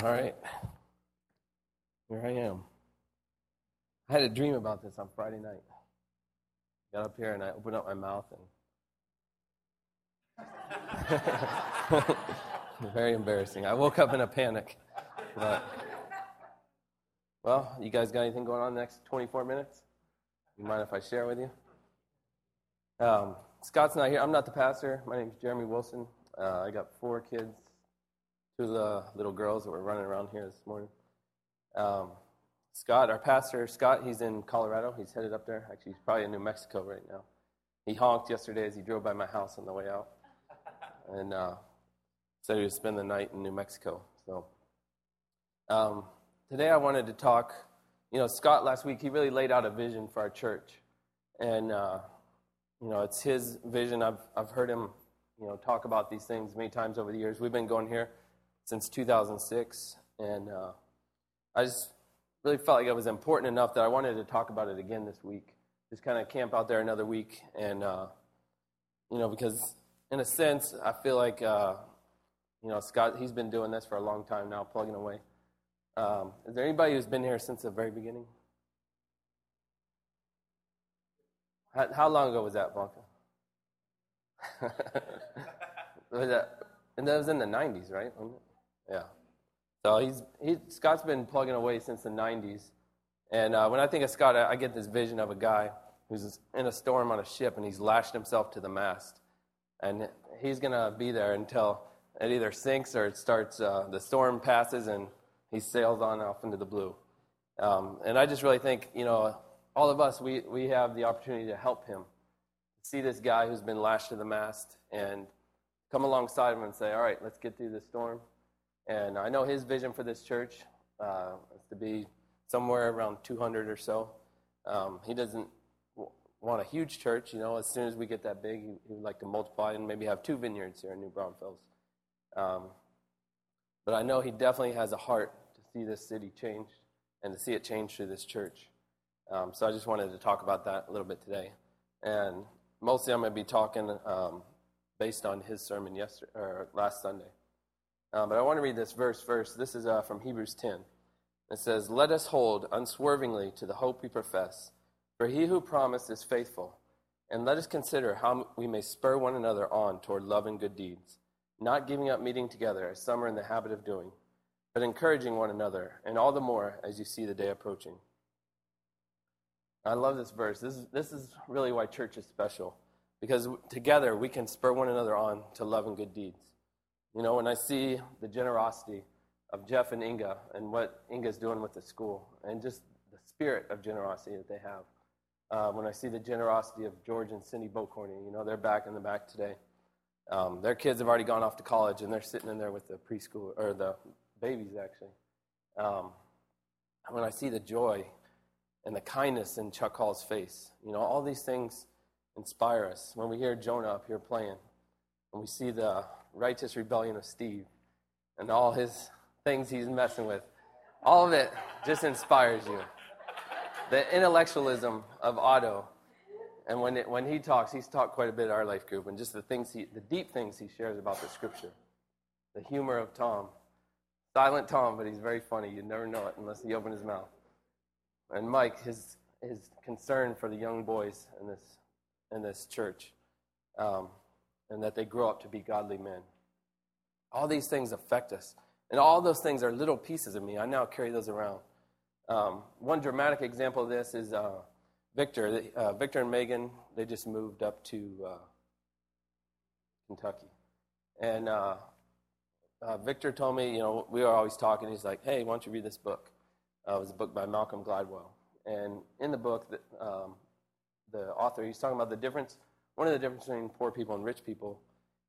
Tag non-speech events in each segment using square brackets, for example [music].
All right. Here I am. I had a dream about this on Friday night. Got up here and I opened up my mouth and [laughs] very embarrassing. I woke up in a panic. But well, you guys got anything going on the next 24 minutes? You mind if I share with you? Um, Scott's not here. I'm not the pastor. My name's Jeremy Wilson. Uh, I got four kids, two of the little girls that were running around here this morning. Um, Scott, our pastor, Scott, he's in Colorado. He's headed up there. Actually, he's probably in New Mexico right now. He honked yesterday as he drove by my house on the way out, [laughs] and uh, said he would spend the night in New Mexico. So um, today I wanted to talk. You know, Scott last week he really laid out a vision for our church, and uh, you know it's his vision. I've I've heard him you know talk about these things many times over the years. We've been going here since 2006, and uh, I just really felt like it was important enough that I wanted to talk about it again this week. Just kind of camp out there another week, and uh, you know, because in a sense, I feel like uh, you know Scott. He's been doing this for a long time now, plugging away. Um, is there anybody who's been here since the very beginning? How, how long ago was that, Blanca? [laughs] was that? And that was in the '90s, right? Yeah. So he's he, Scott's been plugging away since the '90s, and uh, when I think of Scott, I, I get this vision of a guy who's in a storm on a ship, and he's lashed himself to the mast, and he's gonna be there until it either sinks or it starts. Uh, the storm passes, and he sails on off into the blue. Um, and I just really think, you know, all of us, we, we have the opportunity to help him. See this guy who's been lashed to the mast and come alongside him and say, all right, let's get through this storm. And I know his vision for this church uh, is to be somewhere around 200 or so. Um, he doesn't w- want a huge church, you know. As soon as we get that big, he, he would like to multiply and maybe have two vineyards here in New Braunfels. Um, but I know he definitely has a heart to see this city change and to see it change through this church. Um, so I just wanted to talk about that a little bit today. And mostly I'm going to be talking um, based on his sermon yesterday, or last Sunday. Um, but I want to read this verse first. This is uh, from Hebrews 10. It says, Let us hold unswervingly to the hope we profess, for he who promised is faithful. And let us consider how we may spur one another on toward love and good deeds, not giving up meeting together as some are in the habit of doing, but encouraging one another, and all the more as you see the day approaching. I love this verse. This is, this is really why church is special, because together we can spur one another on to love and good deeds. You know, when I see the generosity of Jeff and Inga and what Inga's doing with the school, and just the spirit of generosity that they have. Uh, when I see the generosity of George and Cindy Bocorny, you know, they're back in the back today. Um, their kids have already gone off to college, and they're sitting in there with the preschool or the babies actually. Um, when I see the joy and the kindness in Chuck Hall's face, you know, all these things inspire us. When we hear Jonah up here playing, when we see the righteous rebellion of Steve and all his things he's messing with. All of it just inspires you. The intellectualism of Otto, and when, it, when he talks, he's talked quite a bit at our life group, and just the things he, the deep things he shares about the scripture. The humor of Tom. Silent Tom, but he's very funny. You never know it unless he opens his mouth. And Mike, his, his concern for the young boys in this, in this church. Um, and that they grow up to be godly men. All these things affect us. And all those things are little pieces of me. I now carry those around. Um, one dramatic example of this is uh, Victor. Uh, Victor and Megan, they just moved up to uh, Kentucky. And uh, uh, Victor told me, you know, we were always talking. He's like, hey, why don't you read this book? Uh, it was a book by Malcolm Gladwell. And in the book, the, um, the author, he's talking about the difference one of the differences between poor people and rich people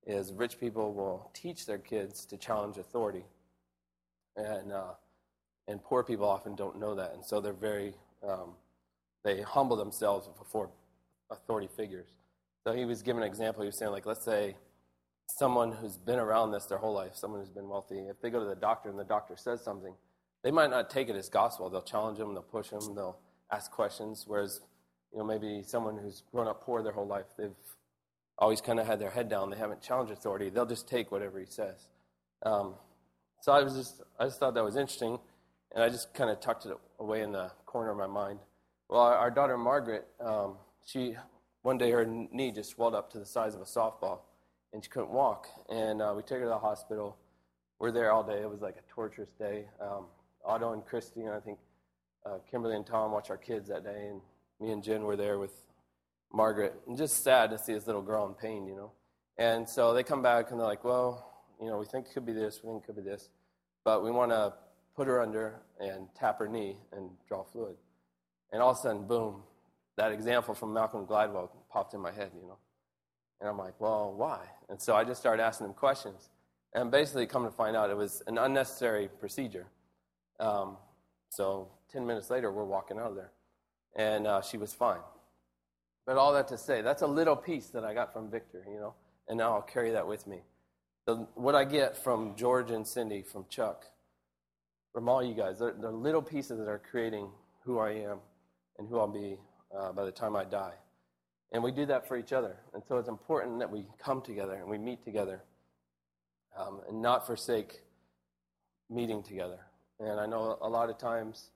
is rich people will teach their kids to challenge authority, and uh, and poor people often don't know that, and so they're very um, they humble themselves before authority figures. So he was giving an example. He was saying, like, let's say someone who's been around this their whole life, someone who's been wealthy, if they go to the doctor and the doctor says something, they might not take it as gospel. They'll challenge them, they'll push them, they'll ask questions. Whereas you know, maybe someone who's grown up poor their whole life, they've always kind of had their head down, they haven't challenged authority, they'll just take whatever he says. Um, so I was just, I just thought that was interesting, and I just kind of tucked it away in the corner of my mind. Well, our, our daughter Margaret, um, she one day her knee just swelled up to the size of a softball, and she couldn't walk. And uh, we took her to the hospital. We're there all day. It was like a torturous day. Um, Otto and Christy, and I think uh, Kimberly and Tom watched our kids that day, and me and Jen were there with Margaret. And just sad to see this little girl in pain, you know. And so they come back and they're like, well, you know, we think it could be this, we think it could be this, but we want to put her under and tap her knee and draw fluid. And all of a sudden, boom, that example from Malcolm Gladwell popped in my head, you know. And I'm like, well, why? And so I just started asking him questions. And basically, come to find out, it was an unnecessary procedure. Um, so 10 minutes later, we're walking out of there. And uh, she was fine. But all that to say, that's a little piece that I got from Victor, you know, and now I'll carry that with me. The, what I get from George and Cindy, from Chuck, from all you guys, they're, they're little pieces that are creating who I am and who I'll be uh, by the time I die. And we do that for each other. And so it's important that we come together and we meet together um, and not forsake meeting together. And I know a lot of times,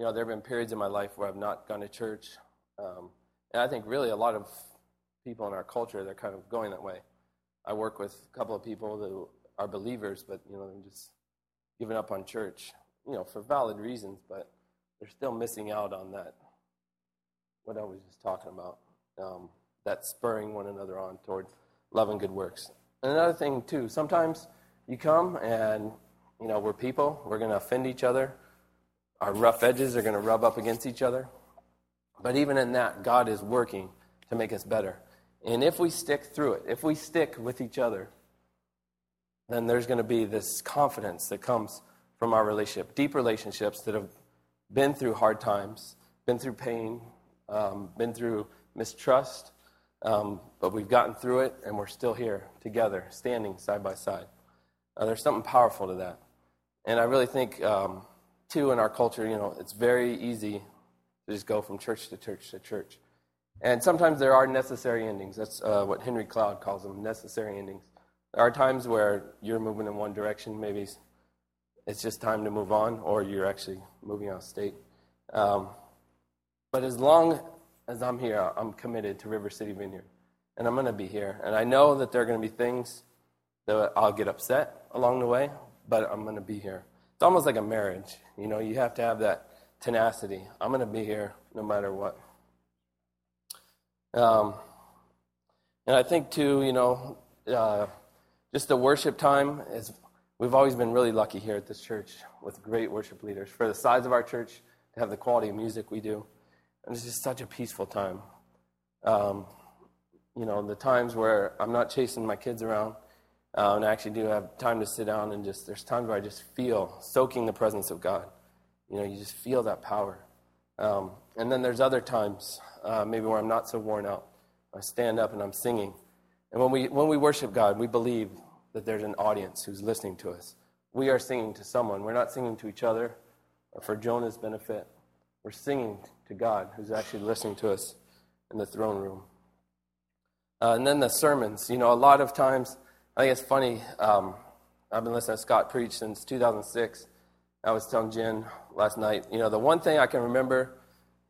you know, there have been periods in my life where I've not gone to church. Um, and I think really a lot of people in our culture, they're kind of going that way. I work with a couple of people that are believers, but, you know, they're just giving up on church, you know, for valid reasons, but they're still missing out on that, what I was just talking about, um, that spurring one another on toward love and good works. And another thing, too, sometimes you come and you know, we're people. We're going to offend each other. Our rough edges are going to rub up against each other. But even in that, God is working to make us better. And if we stick through it, if we stick with each other, then there's going to be this confidence that comes from our relationship, deep relationships that have been through hard times, been through pain, um, been through mistrust, um, but we've gotten through it and we're still here together, standing side by side. There's something powerful to that. And I really think, um, too, in our culture, you know, it's very easy to just go from church to church to church. And sometimes there are necessary endings. That's uh, what Henry Cloud calls them necessary endings. There are times where you're moving in one direction, maybe it's just time to move on, or you're actually moving out of state. Um, but as long as I'm here, I'm committed to River City Vineyard. And I'm going to be here. And I know that there are going to be things that I'll get upset along the way, but I'm going to be here. It's almost like a marriage. You know, you have to have that tenacity. I'm going to be here no matter what. Um, and I think, too, you know, uh, just the worship time is, we've always been really lucky here at this church with great worship leaders. For the size of our church, to have the quality of music we do. And it's just such a peaceful time. Um, you know, the times where I'm not chasing my kids around uh, and I actually do have time to sit down and just, there's times where I just feel soaking the presence of God. You know, you just feel that power. Um, and then there's other times, uh, maybe where I'm not so worn out. I stand up and I'm singing. And when we, when we worship God, we believe that there's an audience who's listening to us. We are singing to someone. We're not singing to each other or for Jonah's benefit. We're singing to God who's actually listening to us in the throne room. Uh, and then the sermons. You know, a lot of times I think it's funny. Um, I've been listening to Scott preach since 2006. I was telling Jen last night, you know, the one thing I can remember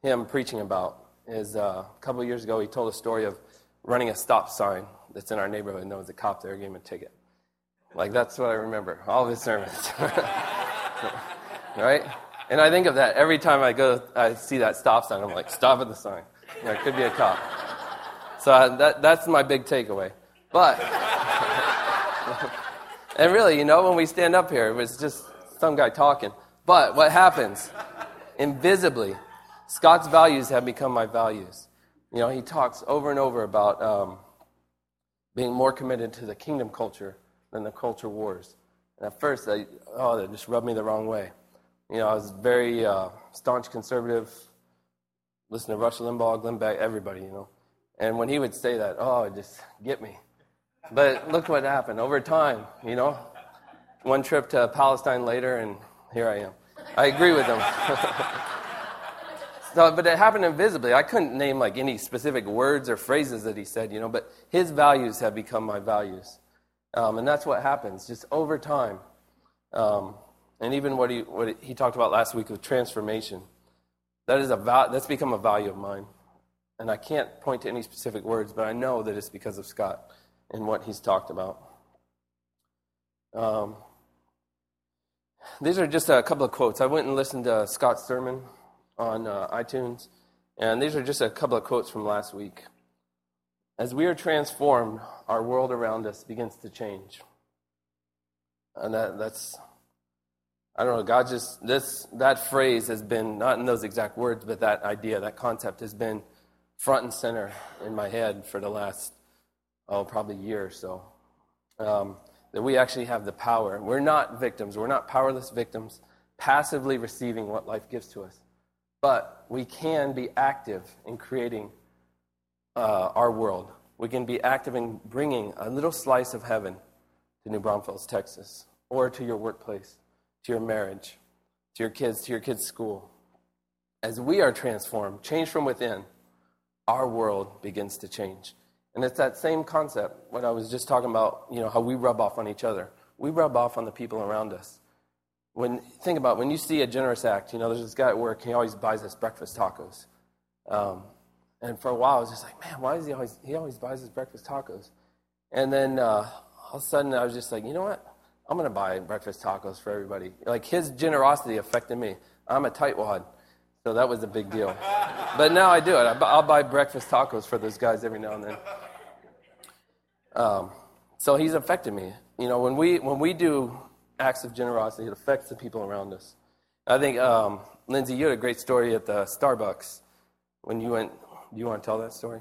him preaching about is uh, a couple of years ago, he told a story of running a stop sign that's in our neighborhood, and there was a cop there, gave him a ticket. Like, that's what I remember, all of his sermons. [laughs] right? And I think of that every time I go, I see that stop sign, I'm like, stop at the sign. There could be a cop. So uh, that, that's my big takeaway. But. And really, you know, when we stand up here, it was just some guy talking. But what happens? Invisibly, Scott's values have become my values. You know, he talks over and over about um, being more committed to the kingdom culture than the culture wars. And at first, I, oh, that just rubbed me the wrong way. You know, I was very uh, staunch conservative, listen to Rush Limbaugh, Glenn Beck, everybody, you know. And when he would say that, oh, it just get me. But look what happened over time, you know. One trip to Palestine later, and here I am. I agree with him. [laughs] so, but it happened invisibly. I couldn't name like any specific words or phrases that he said, you know, but his values have become my values. Um, and that's what happens. Just over time, Um, and even what he, what he talked about last week with transformation. That is a val- that's become a value of mine. And I can't point to any specific words, but I know that it's because of Scott and what he's talked about. Um, these are just a couple of quotes. I went and listened to Scott's sermon on uh, iTunes, and these are just a couple of quotes from last week. As we are transformed, our world around us begins to change. And that, that's, I don't know, God just, this, that phrase has been, not in those exact words, but that idea, that concept has been front and center in my head for the last, oh, probably a year or so. Um, that we actually have the power. We're not victims, we're not powerless victims, passively receiving what life gives to us. But we can be active in creating uh, our world. We can be active in bringing a little slice of heaven to New Braunfels, Texas, or to your workplace, to your marriage, to your kids, to your kids' school. As we are transformed, changed from within, our world begins to change. And it's that same concept, what I was just talking about, you know, how we rub off on each other. We rub off on the people around us. When think about when you see a generous act, you know, there's this guy at work, he always buys us breakfast tacos. Um, and for a while, I was just like, man, why is he always, he always buys us breakfast tacos? And then uh, all of a sudden, I was just like, you know what? I'm going to buy breakfast tacos for everybody. Like, his generosity affected me. I'm a tightwad, so that was a big deal. But now I do it. I'll buy breakfast tacos for those guys every now and then. Um, so he's affected me. You know, when we, when we do acts of generosity, it affects the people around us. I think, um, Lindsay, you had a great story at the Starbucks when you went. Do you want to tell that story?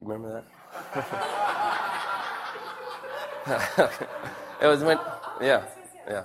You remember that? [laughs] it was when, yeah, yeah.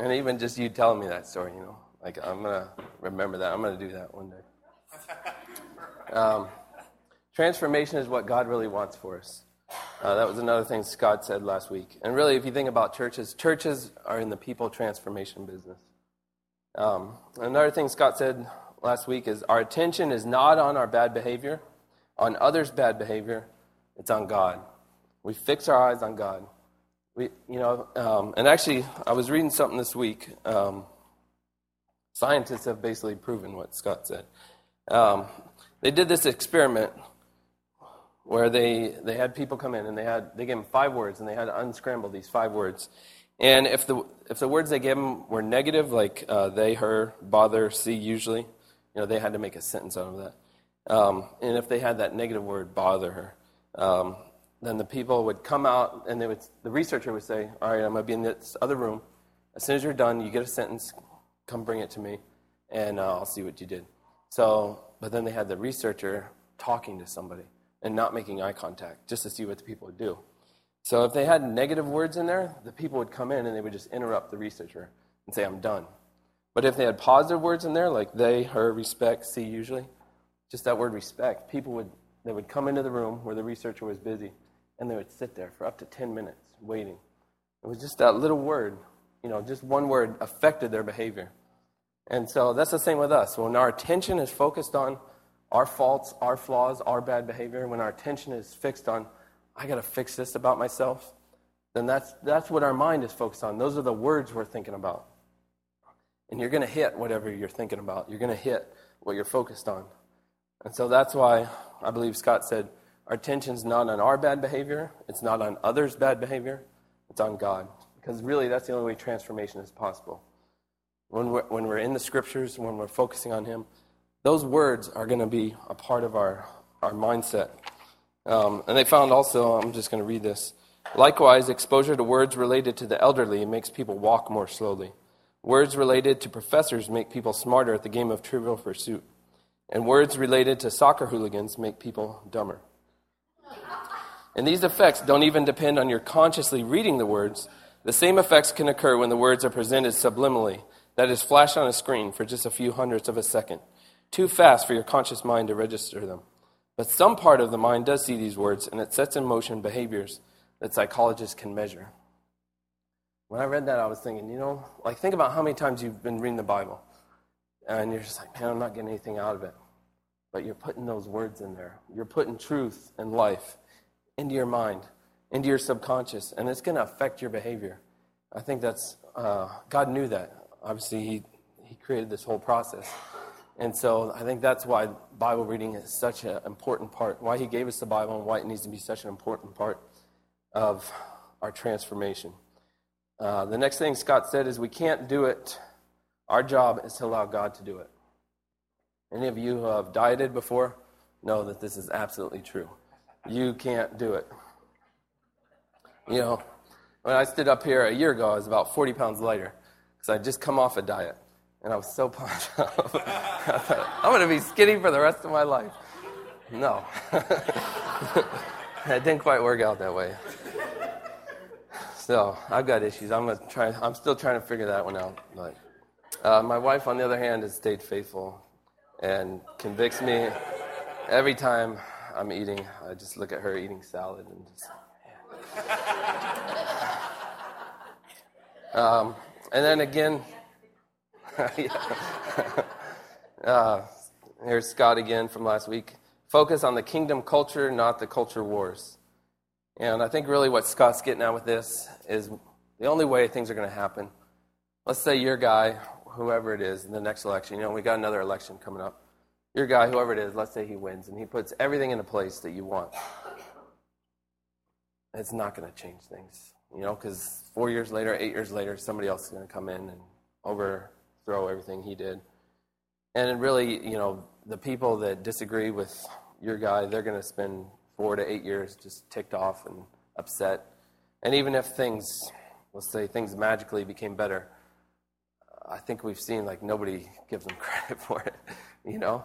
And even just you telling me that story, you know, like I'm going to remember that. I'm going to do that one day. [laughs] Um, Transformation is what God really wants for us. Uh, that was another thing Scott said last week. And really, if you think about churches, churches are in the people transformation business. Um, another thing Scott said last week is our attention is not on our bad behavior, on others' bad behavior, it's on God. We fix our eyes on God. We, you know, um, and actually, I was reading something this week. Um, scientists have basically proven what Scott said. Um, they did this experiment where they, they had people come in and they had they gave them five words and they had to unscramble these five words. And if the if the words they gave them were negative, like uh, they, her, bother, see, usually, you know, they had to make a sentence out of that. Um, and if they had that negative word, bother her, um, then the people would come out and they would the researcher would say, "All right, I'm going to be in this other room. As soon as you're done, you get a sentence. Come bring it to me, and uh, I'll see what you did." So, but then they had the researcher talking to somebody and not making eye contact just to see what the people would do. So if they had negative words in there, the people would come in and they would just interrupt the researcher and say, I'm done. But if they had positive words in there, like they, her, respect, see usually, just that word respect, people would they would come into the room where the researcher was busy and they would sit there for up to 10 minutes waiting. It was just that little word, you know, just one word affected their behavior. And so that's the same with us. When our attention is focused on our faults, our flaws, our bad behavior, when our attention is fixed on, I got to fix this about myself, then that's, that's what our mind is focused on. Those are the words we're thinking about. and you're going to hit whatever you're thinking about. You're going to hit what you're focused on. And so that's why I believe Scott said our attention's not on our bad behavior, it's not on others' bad behavior, it's on God. Because really, that's the only way transformation is possible. When we're, when we're in the scriptures, when we're focusing on Him, those words are going to be a part of our, our mindset. Um, and they found also, I'm just going to read this. Likewise, exposure to words related to the elderly makes people walk more slowly. Words related to professors make people smarter at the game of trivial pursuit. And words related to soccer hooligans make people dumber. And these effects don't even depend on your consciously reading the words. The same effects can occur when the words are presented subliminally, that is, flashed on a screen for just a few hundredths of a second, too fast for your conscious mind to register them. But some part of the mind does see these words, and it sets in motion behaviors that psychologists can measure. When I read that, I was thinking, you know, like think about how many times you've been reading the Bible, and you're just like, man, I'm not getting anything out of it. But you're putting those words in there. You're putting truth and life into your mind, into your subconscious, and it's going to affect your behavior. I think that's, uh, God knew that. Obviously, he, he created this whole process. And so I think that's why Bible reading is such an important part, why He gave us the Bible, and why it needs to be such an important part of our transformation. Uh, the next thing Scott said is we can't do it. Our job is to allow God to do it. Any of you who have dieted before know that this is absolutely true. You can't do it. You know, when I stood up here a year ago, I was about 40 pounds lighter because I'd just come off a diet. And I was so pumped [laughs] up. I thought, I'm going to be skinny for the rest of my life. No. [laughs] it didn't quite work out that way. So I've got issues. I'm, gonna try, I'm still trying to figure that one out. But uh, my wife, on the other hand, has stayed faithful and convicts me every time I'm eating. I just look at her eating salad and just. [laughs] um, and then again, [laughs] uh, here's Scott again from last week. Focus on the kingdom culture, not the culture wars. And I think really what Scott's getting at with this is the only way things are going to happen. Let's say your guy, whoever it is, in the next election, you know, we got another election coming up. Your guy, whoever it is, let's say he wins, and he puts everything into place that you want. It's not going to change things, you know, because four years later, eight years later, somebody else is going to come in and overthrow everything he did. And really, you know, the people that disagree with your guy, they're going to spend four to eight years just ticked off and upset. And even if things, let's say things magically became better, I think we've seen like nobody [laughs] gives them [laughs] credit for it, you know?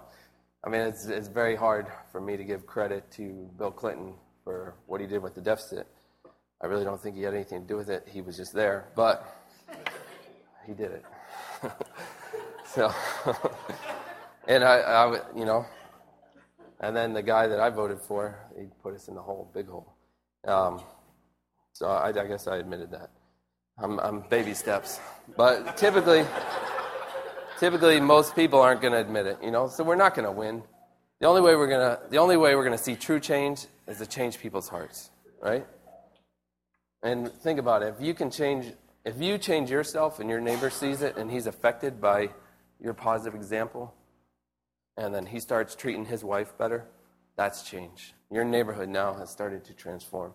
I mean, it's, it's very hard for me to give credit to Bill Clinton for what he did with the deficit. I really don't think he had anything to do with it. He was just there, but he did it. [laughs] so, [laughs] and I, I, you know, and then the guy that I voted for, he put us in the hole, big hole. Um, so I, I, guess I admitted that. I'm, I'm baby steps, but typically typically most people aren't going to admit it, you know. So we're not going to win. The only way we're to the only way we're to see true change is to change people's hearts, right? And think about it. If you can change if you change yourself and your neighbor sees it and he's affected by your positive example and then he starts treating his wife better, that's change. Your neighborhood now has started to transform.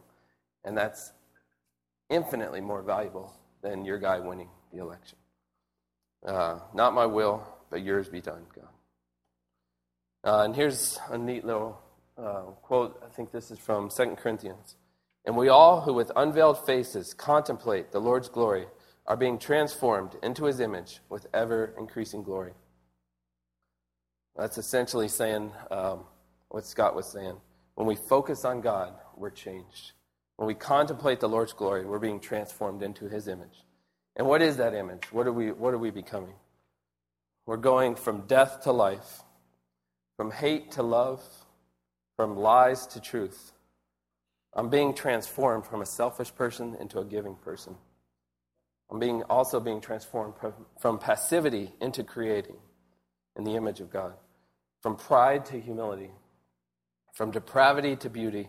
And that's infinitely more valuable than your guy winning the election. Uh, not my will, but yours be done, God. Uh, and here's a neat little uh, quote. I think this is from Second Corinthians. And we all who with unveiled faces contemplate the Lord's glory are being transformed into his image with ever increasing glory. That's essentially saying um, what Scott was saying. When we focus on God, we're changed. When we contemplate the Lord's glory, we're being transformed into his image. And what is that image? What are we, what are we becoming? We're going from death to life, from hate to love, from lies to truth. I'm being transformed from a selfish person into a giving person. I'm being also being transformed from passivity into creating in the image of God, from pride to humility, from depravity to beauty,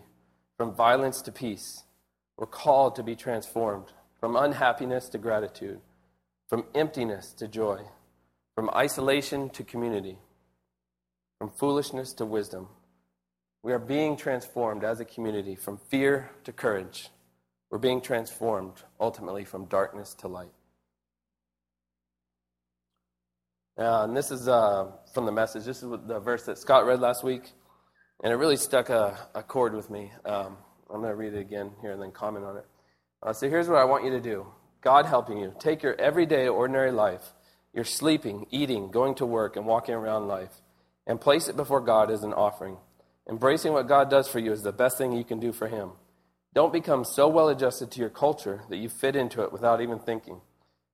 from violence to peace. We're called to be transformed from unhappiness to gratitude, from emptiness to joy, from isolation to community, from foolishness to wisdom. We are being transformed as a community from fear to courage. We're being transformed ultimately from darkness to light. Uh, and this is uh, from the message. This is the verse that Scott read last week, and it really stuck a, a chord with me. Um, I'm going to read it again here and then comment on it. Uh, so here's what I want you to do God helping you. Take your everyday, ordinary life, your sleeping, eating, going to work, and walking around life, and place it before God as an offering. Embracing what God does for you is the best thing you can do for Him. Don't become so well adjusted to your culture that you fit into it without even thinking.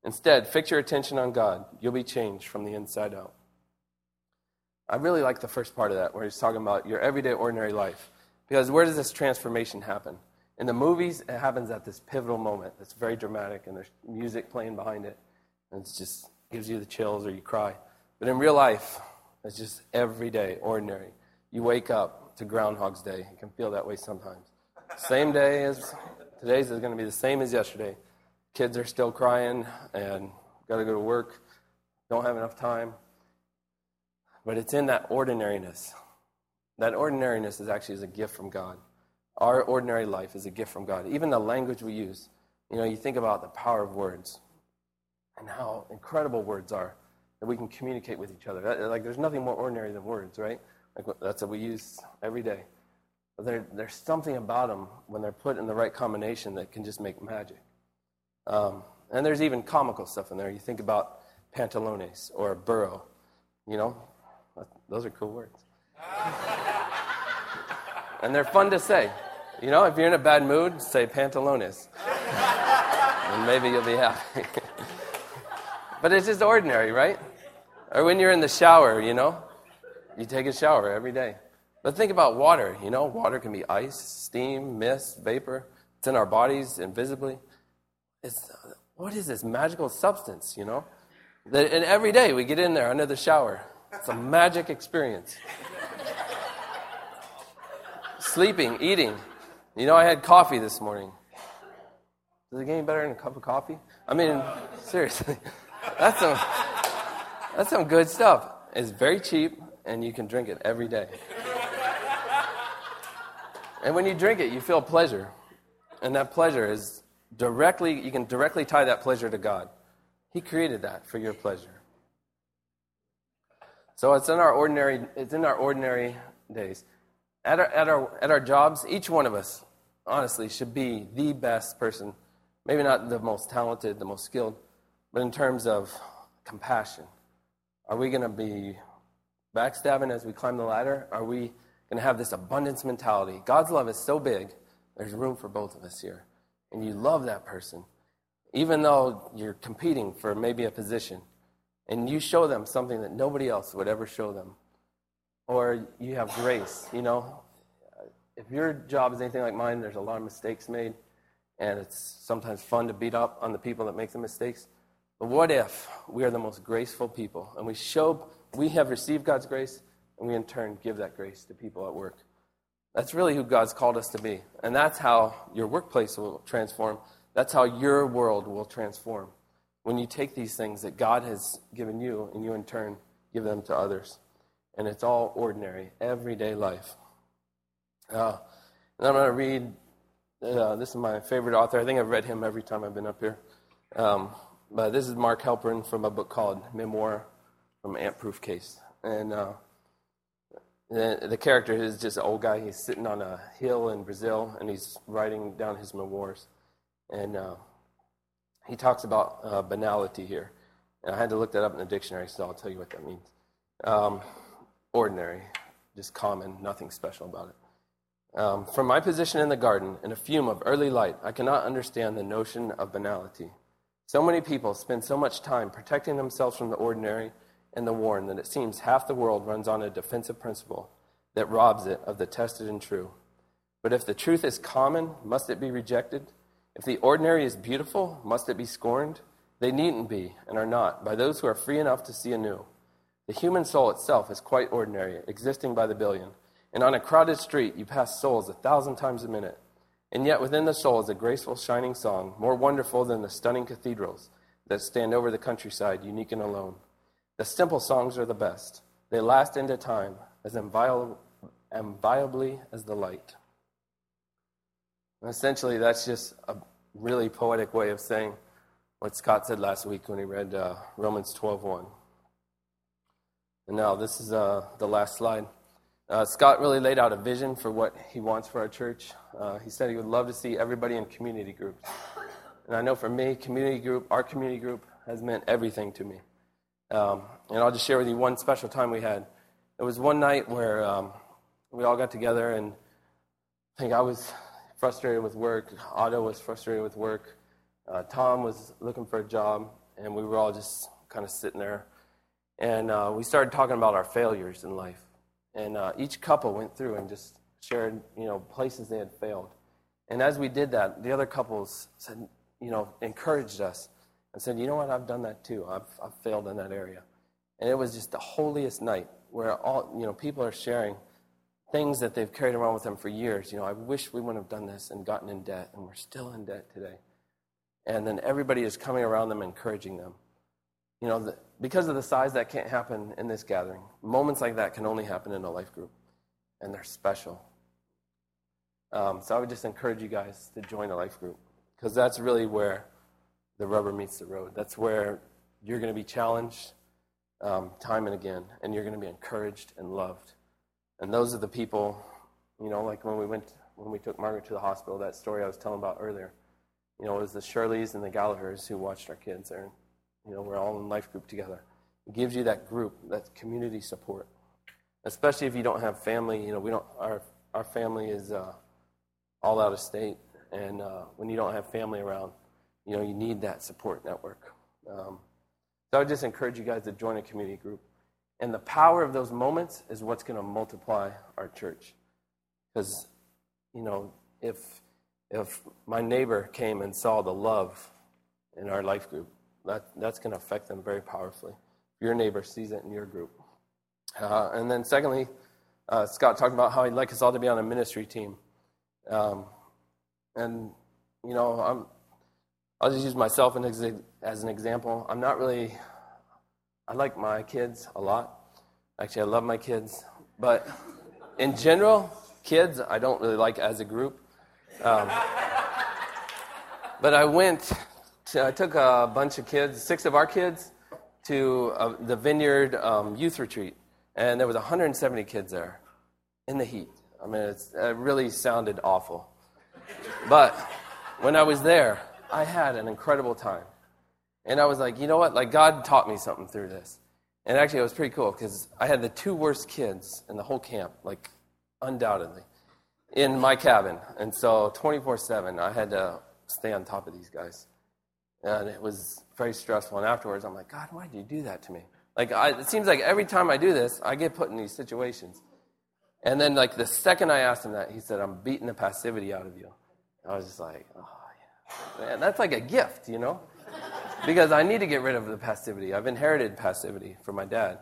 Instead, fix your attention on God. You'll be changed from the inside out. I really like the first part of that, where he's talking about your everyday, ordinary life. Because where does this transformation happen? In the movies, it happens at this pivotal moment. It's very dramatic, and there's music playing behind it, and it just gives you the chills or you cry. But in real life, it's just everyday, ordinary. You wake up to Groundhog's Day. You can feel that way sometimes. Same day as today's is going to be the same as yesterday. Kids are still crying and got to go to work, don't have enough time. But it's in that ordinariness. That ordinariness is actually is a gift from God. Our ordinary life is a gift from God. Even the language we use. You know, you think about the power of words and how incredible words are that we can communicate with each other. Like, there's nothing more ordinary than words, right? Like, that's what we use every day. But there, there's something about them when they're put in the right combination that can just make magic. Um, and there's even comical stuff in there. You think about pantalones or burro. You know, those are cool words. [laughs] and they're fun to say. You know, if you're in a bad mood, say pantalones. and maybe you'll be happy. [laughs] but it's just ordinary, right? Or when you're in the shower, you know, you take a shower every day. But think about water, you know, water can be ice, steam, mist, vapor. It's in our bodies invisibly. It's, what is this magical substance, you know? That, and every day we get in there under the shower. It's a magic experience. Sleeping, eating. You know, I had coffee this morning. Does it get any better than a cup of coffee? I mean, seriously. [laughs] That's some, that's some good stuff. It's very cheap, and you can drink it every day. And when you drink it, you feel pleasure. And that pleasure is directly, you can directly tie that pleasure to God. He created that for your pleasure. So it's in our ordinary, it's in our ordinary days. At our, at, our, at our jobs, each one of us, honestly, should be the best person. Maybe not the most talented, the most skilled, but in terms of compassion. Are we going to be backstabbing as we climb the ladder? Are we going to have this abundance mentality? God's love is so big, there's room for both of us here and you love that person, even though you're competing for maybe a position, and you show them something that nobody else would ever show them, or you have grace, you know. If your job is anything like mine, there's a lot of mistakes made, and it's sometimes fun to beat up on the people that make the mistakes. But what if we are the most graceful people and we show we have received God's grace and we in turn give that grace to people at work? That's really who God's called us to be. And that's how your workplace will transform. That's how your world will transform. When you take these things that God has given you and you in turn give them to others. And it's all ordinary, everyday life. Uh, and I'm going to read, uh, this is my favorite author. I think I've read him every time I've been up here. Um, but this is Mark Helprin from a book called Memoir from Ant Proof Case. And uh, the, the character is just an old guy. He's sitting on a hill in Brazil and he's writing down his memoirs. And uh, he talks about uh, banality here. And I had to look that up in the dictionary, so I'll tell you what that means. Um, ordinary, just common, nothing special about it. Um, from my position in the garden, in a fume of early light, I cannot understand the notion of banality. So many people spend so much time protecting themselves from the ordinary and the worn that it seems half the world runs on a defensive principle that robs it of the tested and true. But if the truth is common, must it be rejected? If the ordinary is beautiful, must it be scorned? They needn't be, and are not, by those who are free enough to see anew. The human soul itself is quite ordinary, existing by the billion. And on a crowded street, you pass souls a thousand times a minute. And yet within the soul is a graceful, shining song, more wonderful than the stunning cathedrals that stand over the countryside, unique and alone. The simple songs are the best. They last into time as inviolably as the light. And essentially, that's just a really poetic way of saying what Scott said last week when he read uh, Romans 12.1. And now, this is uh, the last slide. Uh, Scott really laid out a vision for what he wants for our church. Uh, he said he would love to see everybody in community groups. And I know for me, community group, our community group, has meant everything to me. Um, and I'll just share with you one special time we had. It was one night where um, we all got together, and I think I was frustrated with work. Otto was frustrated with work. Uh, Tom was looking for a job, and we were all just kind of sitting there. And uh, we started talking about our failures in life. And uh, each couple went through and just shared, you know, places they had failed. And as we did that, the other couples said, you know, encouraged us and said, you know what, I've done that too. I've, I've failed in that area. And it was just the holiest night where all, you know, people are sharing things that they've carried around with them for years. You know, I wish we wouldn't have done this and gotten in debt, and we're still in debt today. And then everybody is coming around them, encouraging them. You know, the, because of the size, that can't happen in this gathering. Moments like that can only happen in a life group, and they're special. Um, so I would just encourage you guys to join a life group because that's really where the rubber meets the road. That's where you're going to be challenged um, time and again, and you're going to be encouraged and loved. And those are the people, you know, like when we went, when we took Margaret to the hospital, that story I was telling about earlier. You know, it was the Shirleys and the Gallaghers who watched our kids there. You know, we're all in life group together. It gives you that group, that community support. Especially if you don't have family. You know, we don't. Our our family is uh, all out of state, and uh, when you don't have family around, you know, you need that support network. Um, so I would just encourage you guys to join a community group. And the power of those moments is what's going to multiply our church. Because, you know, if, if my neighbor came and saw the love in our life group, that, that's going to affect them very powerfully. Your neighbor sees it in your group. Uh, and then, secondly, uh, Scott talked about how he'd like us all to be on a ministry team. Um, and, you know, I'm, I'll just use myself as an example. I'm not really, I like my kids a lot. Actually, I love my kids. But in general, kids, I don't really like as a group. Um, but I went, to, I took a bunch of kids, six of our kids, to uh, the Vineyard um, Youth Retreat. And there was 170 kids there in the heat. I mean, it really sounded awful. But when I was there, I had an incredible time. And I was like, you know what? Like, God taught me something through this. And actually, it was pretty cool because I had the two worst kids in the whole camp, like, undoubtedly, in my cabin. And so, 24 7, I had to stay on top of these guys. And it was very stressful. And afterwards, I'm like, God, why did you do that to me? Like, I, it seems like every time I do this, I get put in these situations. And then, like, the second I asked him that, he said, I'm beating the passivity out of you. I was just like, oh, Man, that's like a gift, you know? Because I need to get rid of the passivity. I've inherited passivity from my dad.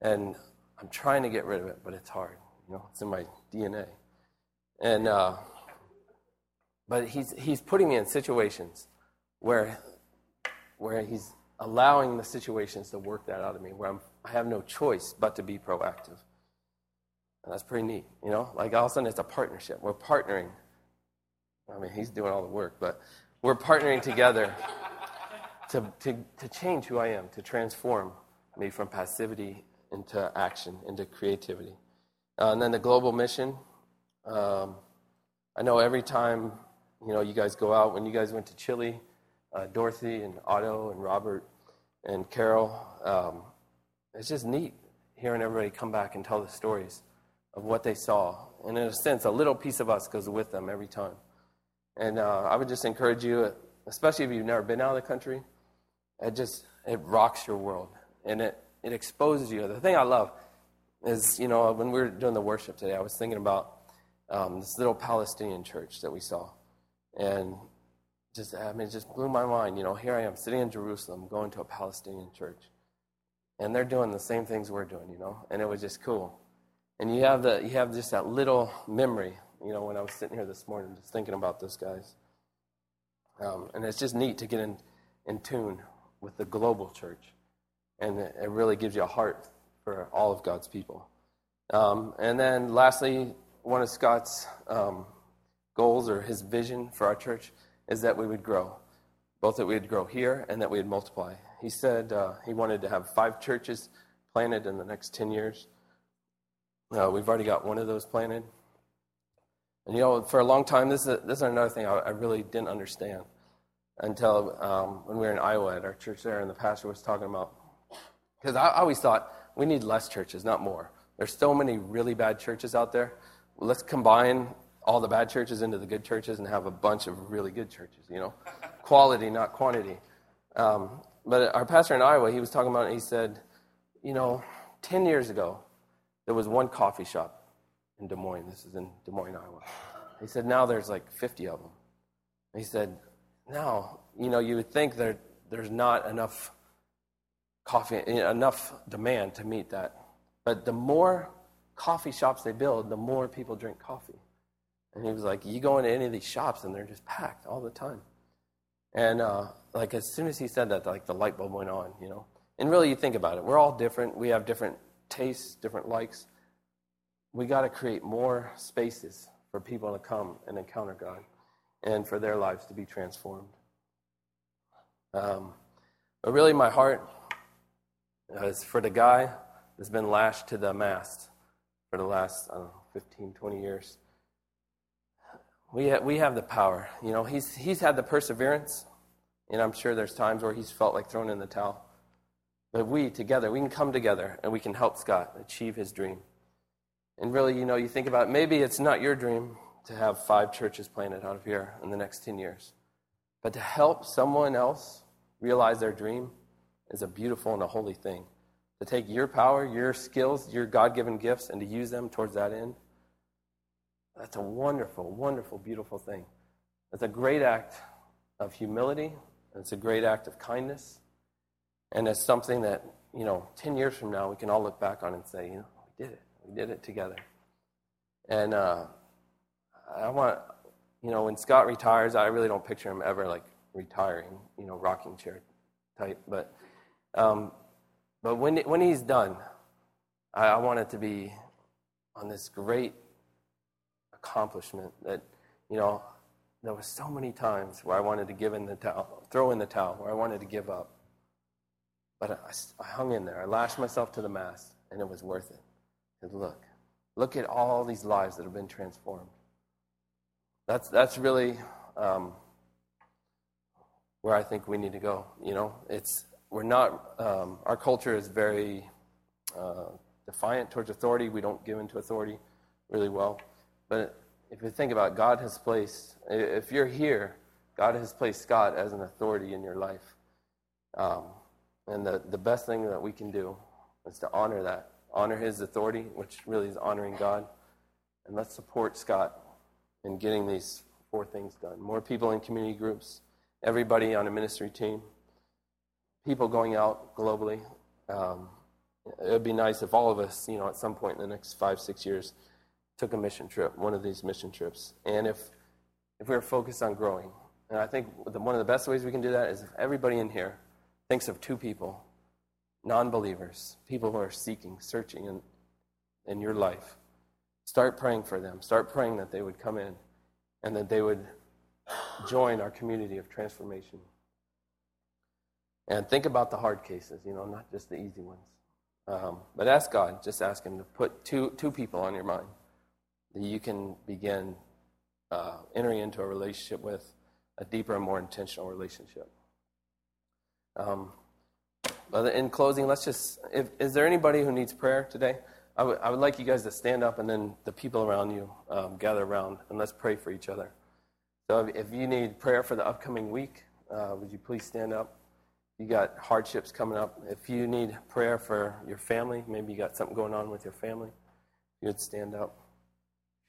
And I'm trying to get rid of it, but it's hard. You know, it's in my DNA. And, uh, but he's, he's putting me in situations where, where he's allowing the situations to work that out of me, where I'm, I have no choice but to be proactive. And that's pretty neat, you know? Like all of a sudden it's a partnership. We're partnering I mean, he's doing all the work, but we're partnering together to, to, to change who I am, to transform me from passivity into action, into creativity. Uh, and then the global mission. Um, I know every time you know you guys go out. When you guys went to Chile, uh, Dorothy and Otto and Robert and Carol, um, it's just neat hearing everybody come back and tell the stories of what they saw. And in a sense, a little piece of us goes with them every time. And uh, I would just encourage you, especially if you've never been out of the country, it just it rocks your world and it, it exposes you. The thing I love is, you know, when we were doing the worship today, I was thinking about um, this little Palestinian church that we saw. And just, I mean, it just blew my mind. You know, here I am sitting in Jerusalem going to a Palestinian church. And they're doing the same things we're doing, you know, and it was just cool. And you have, the, you have just that little memory you know, when I was sitting here this morning just thinking about those guys. Um, and it's just neat to get in, in tune with the global church and it it really gives you a heart for all of God's people. Um, and then, lastly, one of Scott's um, goals or his vision for our church is that we would grow, both that we would grow here and that we would multiply. He said uh, he wanted to have five churches planted in the next 10 years. Uh, we've already got one of those planted. And you know, for a long time, this is, this is another thing I, I really didn't understand until um, when we were in Iowa at our church there, and the pastor was talking about. Because I, I always thought we need less churches, not more. There's so many really bad churches out there. Let's combine all the bad churches into the good churches and have a bunch of really good churches, you know? [laughs] Quality, not quantity. Um, but our pastor in Iowa, he was talking about it, he said, you know, 10 years ago, there was one coffee shop in Des Moines. This is in Des Moines, Iowa. He said, now there's like 50 of them. He said, now, you know, you would think that there's not enough coffee, enough demand to meet that. But the more coffee shops they build, the more people drink coffee. And he was like, you go into any of these shops and they're just packed all the time. And uh, like as soon as he said that, like the light bulb went on, you know. And really, you think about it, we're all different. We have different tastes, different likes. We got to create more spaces for people to come and encounter God, and for their lives to be transformed. Um, but really, my heart is for the guy that's been lashed to the mast for the last I don't know, 15, 20 years. We, ha- we have the power. You know, he's, he's had the perseverance, and I'm sure there's times where he's felt like throwing in the towel. But we together, we can come together and we can help Scott achieve his dream. And really, you know, you think about it, maybe it's not your dream to have five churches planted out of here in the next 10 years. But to help someone else realize their dream is a beautiful and a holy thing. To take your power, your skills, your God given gifts, and to use them towards that end, that's a wonderful, wonderful, beautiful thing. It's a great act of humility, it's a great act of kindness, and it's something that, you know, 10 years from now, we can all look back on and say, you know, we did it. We did it together. And uh, I want, you know, when Scott retires, I really don't picture him ever like retiring, you know, rocking chair type. But, um, but when, when he's done, I, I want it to be on this great accomplishment that, you know, there were so many times where I wanted to give in the towel, throw in the towel, where I wanted to give up. But I, I hung in there. I lashed myself to the mast, and it was worth it. And look, look at all these lives that have been transformed. That's, that's really um, where I think we need to go. You know, it's, we're not, um, our culture is very uh, defiant towards authority. We don't give into authority really well. But if you think about it, God has placed, if you're here, God has placed Scott as an authority in your life. Um, and the, the best thing that we can do is to honor that, honor his authority, which really is honoring God. And let's support Scott in getting these four things done. More people in community groups, everybody on a ministry team, people going out globally. Um, it would be nice if all of us, you know, at some point in the next five, six years, took a mission trip, one of these mission trips. And if, if we're focused on growing, and I think one of the best ways we can do that is if everybody in here thinks of two people, non believers, people who are seeking, searching in, in your life. Start praying for them. Start praying that they would come in and that they would join our community of transformation. And think about the hard cases, you know, not just the easy ones. Um, but ask God, just ask Him to put two, two people on your mind that you can begin uh, entering into a relationship with, a deeper and more intentional relationship. Um, in closing, let's just, if, is there anybody who needs prayer today? I would, I would like you guys to stand up and then the people around you um, gather around and let's pray for each other. So if, if you need prayer for the upcoming week, uh, would you please stand up? You got hardships coming up. If you need prayer for your family, maybe you got something going on with your family, you would stand up.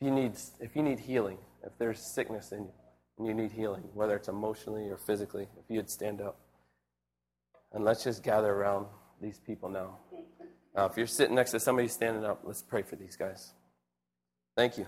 If you need, if you need healing, if there's sickness in you and you need healing, whether it's emotionally or physically, if you'd stand up. And let's just gather around these people now. Uh, if you're sitting next to somebody standing up, let's pray for these guys. Thank you.